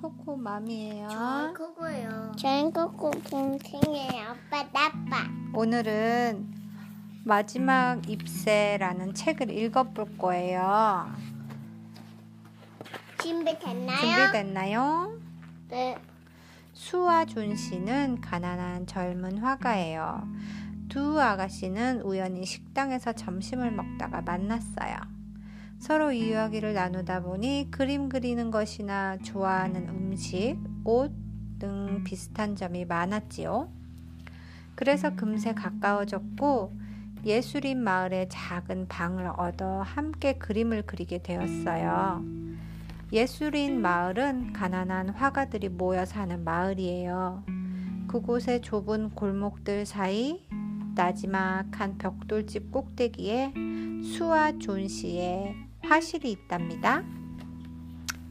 코코 맘이에요. 저는 코코요. 저는 코코 동생이에요. 아빠 나빠. 오늘은 마지막 잎새라는 책을 읽어볼 거예요. 준비됐나요? 준비됐나요? 네. 수와 존 씨는 가난한 젊은 화가예요. 두 아가씨는 우연히 식당에서 점심을 먹다가 만났어요. 서로 이야기를 나누다 보니 그림 그리는 것이나 좋아하는 음식, 옷 등 비슷한 점이 많았지요. 그래서 금세 가까워졌고 예술인 마을의 작은 방을 얻어 함께 그림을 그리게 되었어요. 예술인 마을은 가난한 화가들이 모여 사는 마을이에요. 그곳의 좁은 골목들 사이 나지막한 벽돌집 꼭대기에 수와 존 씨의 화실이 있답니다.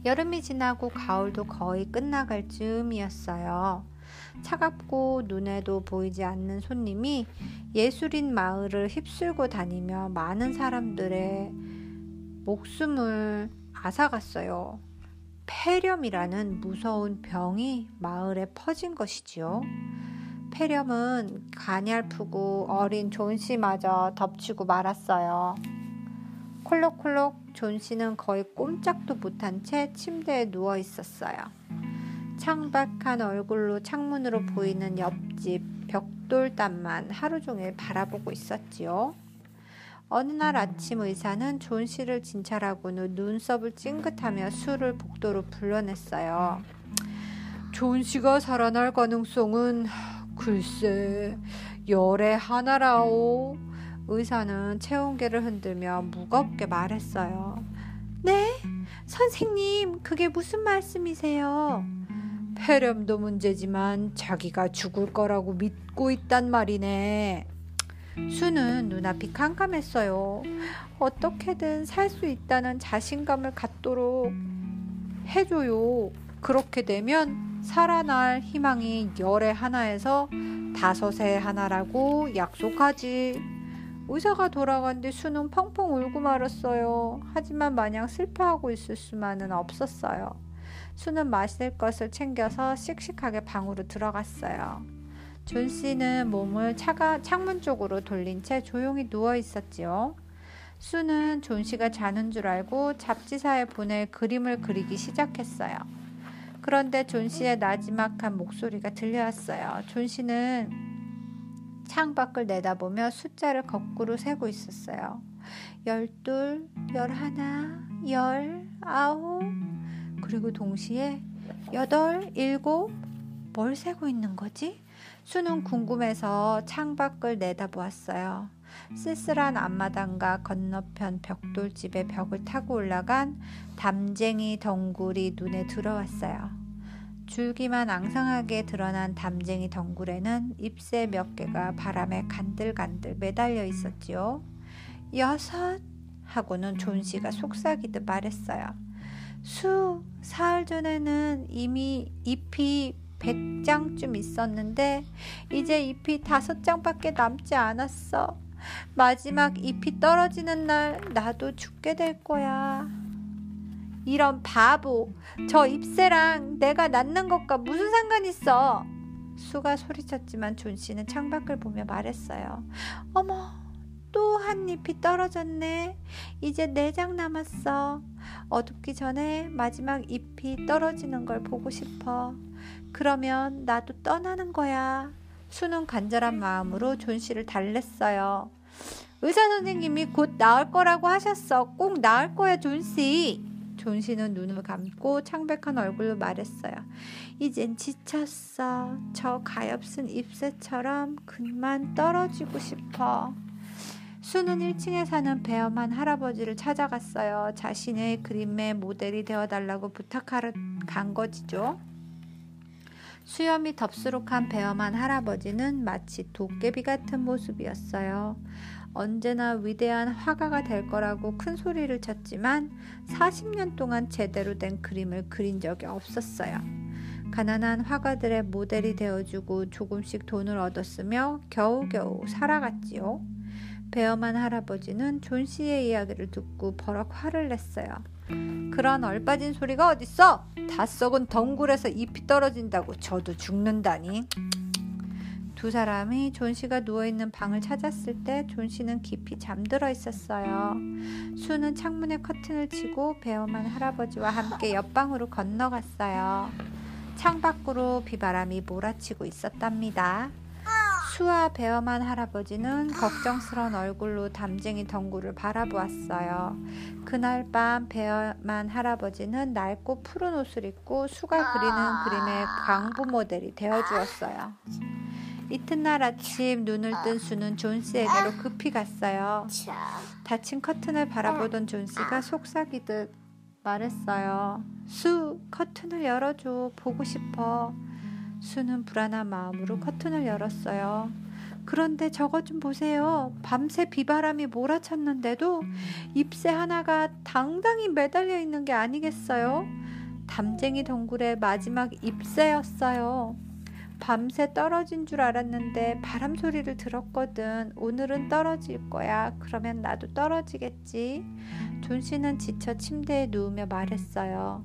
여름이 지나고 가을도 거의 끝나갈 즈음이었어요. 차갑고 눈에도 보이지 않는 손님이 예술인 마을을 휩쓸고 다니며 많은 사람들의 목숨을 앗아갔어요. 폐렴이라는 무서운 병이 마을에 퍼진 것이지요. 폐렴은 가냘프고 어린 존 씨마저 덮치고 말았어요. 콜록콜록 존 씨는 거의 꼼짝도 못한 채 침대에 누워 있었어요. 창백한 얼굴로 창문으로 보이는 옆집 벽돌담만 하루 종일 바라보고 있었지요. 어느 날 아침 의사는 존 씨를 진찰하고는 눈썹을 찡긋하며 수를 복도로 불러냈어요. 존 씨가 살아날 가능성은 글쎄 열에 하나라오. 의사는 체온계를 흔들며 무겁게 말했어요. 네? 선생님, 그게 무슨 말씀이세요? 폐렴도 문제지만 자기가 죽을 거라고 믿고 있단 말이네. 수는 눈앞이 캄캄했어요. 어떻게든 살 수 있다는 자신감을 갖도록 해줘요. 그렇게 되면 살아날 희망이 열의 하나에서 다섯의 하나라고 약속하지. 의사가 돌아간 뒤 수는 펑펑 울고 말았어요. 하지만 마냥 슬퍼하고 있을 수만은 없었어요. 수는 마실 것을 챙겨서 씩씩하게 방으로 들어갔어요. 존시는 몸을 차가, 창문 쪽으로 돌린 채 조용히 누워 있었지요. 수는 존시가 자는 줄 알고 잡지사에 보낼 그림을 그리기 시작했어요. 그런데 존시의 나지막한 목소리가 들려왔어요. 존시는 창밖을 내다보며 숫자를 거꾸로 세고 있었어요. 열둘, 열하나, 열, 아홉, 그리고 동시에 여덟, 일곱, 뭘 세고 있는 거지? 수는 궁금해서 창밖을 내다보았어요. 쓸쓸한 앞마당과 건너편 벽돌집의 벽을 타고 올라간 담쟁이 덩굴이 눈에 들어왔어요. 줄기만 앙상하게 드러난 담쟁이 덩굴에는 잎새 몇 개가 바람에 간들간들 매달려 있었지요. 여섯 하고는 존시가 속삭이듯 말했어요. 수, 사흘 전에는 이미 잎이 100장쯤 있었는데 이제 잎이 다섯 장밖에 남지 않았어. 마지막 잎이 떨어지는 날 나도 죽게 될 거야. 이런 바보. 저 잎새랑 네가 낫는 것과 무슨 상관 있어? 수가 소리쳤지만 존시는 창밖을 보며 말했어요. 어머, 또 한 잎이 떨어졌네. 이제 네 장 남았어. 어둡기 전에 마지막 잎이 떨어지는 걸 보고 싶어. 그러면 나도 떠나는 거야. 수는 간절한 마음으로 존시를 달랬어요. 의사 선생님이 곧 나을 거라고 하셨어. 꼭 나을 거야, 존시. 존시는 눈을 감고 창백한 얼굴로 말했어요. 이젠 지쳤어. 저 가엾은 잎새처럼 그만 떨어지고 싶어. 수는 1층에 사는 베어먼 할아버지를 찾아갔어요. 자신의 그림의 모델이 되어달라고 부탁하러 간 거지요. 수염이 덥수룩한 베어먼 할아버지는 마치 도깨비 같은 모습이었어요. 언제나 위대한 화가가 될 거라고 큰 소리를 쳤지만 40년 동안 제대로 된 그림을 그린 적이 없었어요. 가난한 화가들의 모델이 되어주고 조금씩 돈을 얻었으며 겨우겨우 살아갔지요. 베어먼 할아버지는 존시의 이야기를 듣고 버럭 화를 냈어요. 그런 얼빠진 소리가 어딨어? 다 썩은 덩굴에서 잎이 떨어진다고 저도 죽는다니. 두 사람이 존시가 누워있는 방을 찾았을 때 존시는 깊이 잠들어 있었어요. 수는 창문에 커튼을 치고 베어먼 할아버지와 함께 옆방으로 건너갔어요. 창 밖으로 비바람이 몰아치고 있었답니다. 수와 베어먼 할아버지는 걱정스러운 얼굴로 담쟁이 덩굴을 바라보았어요. 그날 밤 배엄한 할아버지는 낡고 푸른 옷을 입고 수가 그리는 그림의 광부 모델이 되어주었어요. 이튿날 아침 눈을 뜬 수는 존스에게로 급히 갔어요. 자, 닫힌 커튼을 바라보던 존스가 속삭이듯 말했어요. 수, 커튼을 열어줘. 보고 싶어. 수는 불안한 마음으로 커튼을 열었어요. 그런데 저것 좀 보세요. 밤새 비바람이 몰아쳤는데도 잎새 하나가 당당히 매달려 있는 게 아니겠어요? 담쟁이 덩굴의 마지막 잎새였어요. 밤새 떨어진 줄 알았는데 바람 소리를 들었거든. 오늘은 떨어질 거야. 그러면 나도 떨어지겠지. 존시는 지쳐 침대에 누우며 말했어요.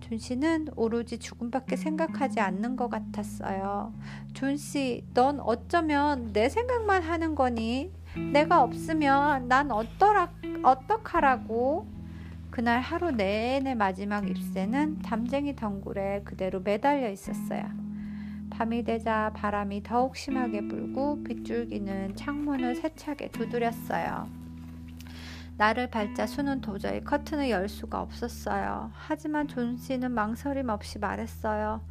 존시는 오로지 죽음밖에 생각하지 않는 것 같았어요. 존시, 넌 어쩌면 네 생각만 하는 거니? 네가 없으면 난 어떠라, 어떡하라고? 그날 하루 내내 마지막 잎새는 담쟁이 덩굴에 그대로 매달려 있었어요. 밤이 되자 바람이 더욱 심하게 불고 빗줄기는 창문을 세차게 두드렸어요. 날이 밝자 수는 도저히 커튼을 열 수가 없었어요. 하지만 존시는 망설임 없이 말했어요.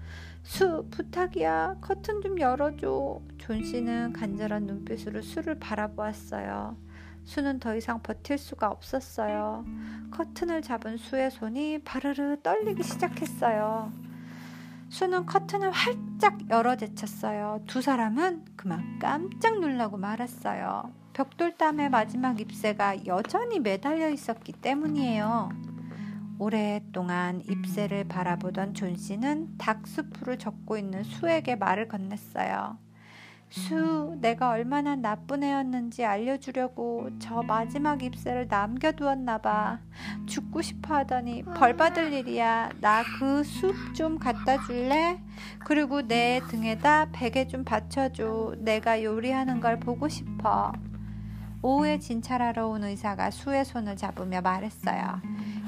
수, 부탁이야. 커튼 좀 열어줘. 존시는 간절한 눈빛으로 수를 바라보았어요. 수는 더 이상 버틸 수가 없었어요. 커튼을 잡은 수의 손이 바르르 떨리기 시작했어요. 수는 커튼을 활짝 열어 제쳤어요. 두 사람은 그만 깜짝 놀라고 말았어요. 벽돌담에 마지막 잎새가 여전히 매달려 있었기 때문이에요. 오랫동안 잎새를 바라보던 존시는 닭수프를 젓고 있는 수에게 말을 건넸어요. 수, 내가 얼마나 나쁜 애였는지 알려주려고 저 마지막 잎새를 남겨두었나 봐. 죽고 싶어 하더니 벌 받을 일이야. 나 그 숲 좀 갖다 줄래? 그리고 내 등에다 베개 좀 받쳐줘. 내가 요리하는 걸 보고 싶어. 오후에 진찰하러 온 의사가 수의 손을 잡으며 말했어요.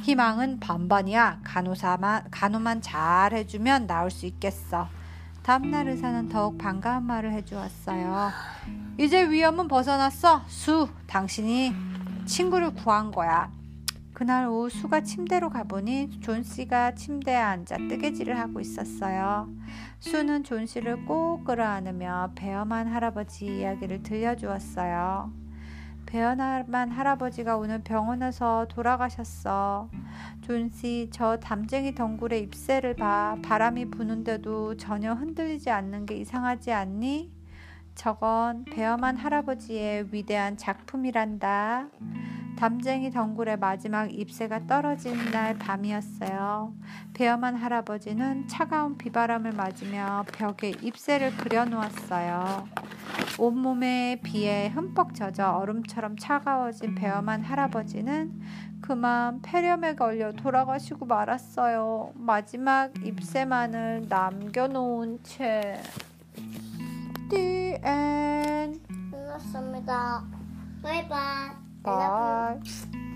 희망은 반반이야. 간호사만, 간호만 잘 해주면 나올 수 있겠어. 다음날 의사는 더욱 반가운 말을 해주었어요. 이제 위험은 벗어났어. 수, 당신이 친구를 구한 거야. 그날 오후 수가 침대로 가보니 존시가 침대에 앉아 뜨개질을 하고 있었어요. 수는 존시를 꼭 끌어안으며 베어먼 할아버지 이야기를 들려주었어요. 베어먼 할아버지가 오늘 병원에서 돌아가셨어. 존시, 저 담쟁이 덩굴의 잎새를 봐. 바람이 부는데도 전혀 흔들리지 않는 게 이상하지 않니? 저건 배엄한 할아버지의 위대한 작품이란다. 담쟁이 덩굴의 마지막 잎새가 떨어진 날 밤이었어요. 배엄한 할아버지는 차가운 비바람을 맞으며 벽에 잎새를 그려놓았어요. 온몸에 비에 흠뻑 젖어 얼음처럼 차가워진 배엄한 할아버지는 그만 폐렴에 걸려 돌아가시고 말았어요. 마지막 잎새만을 남겨놓은 채. The end. 끝났습니다. 바이바이. Bye.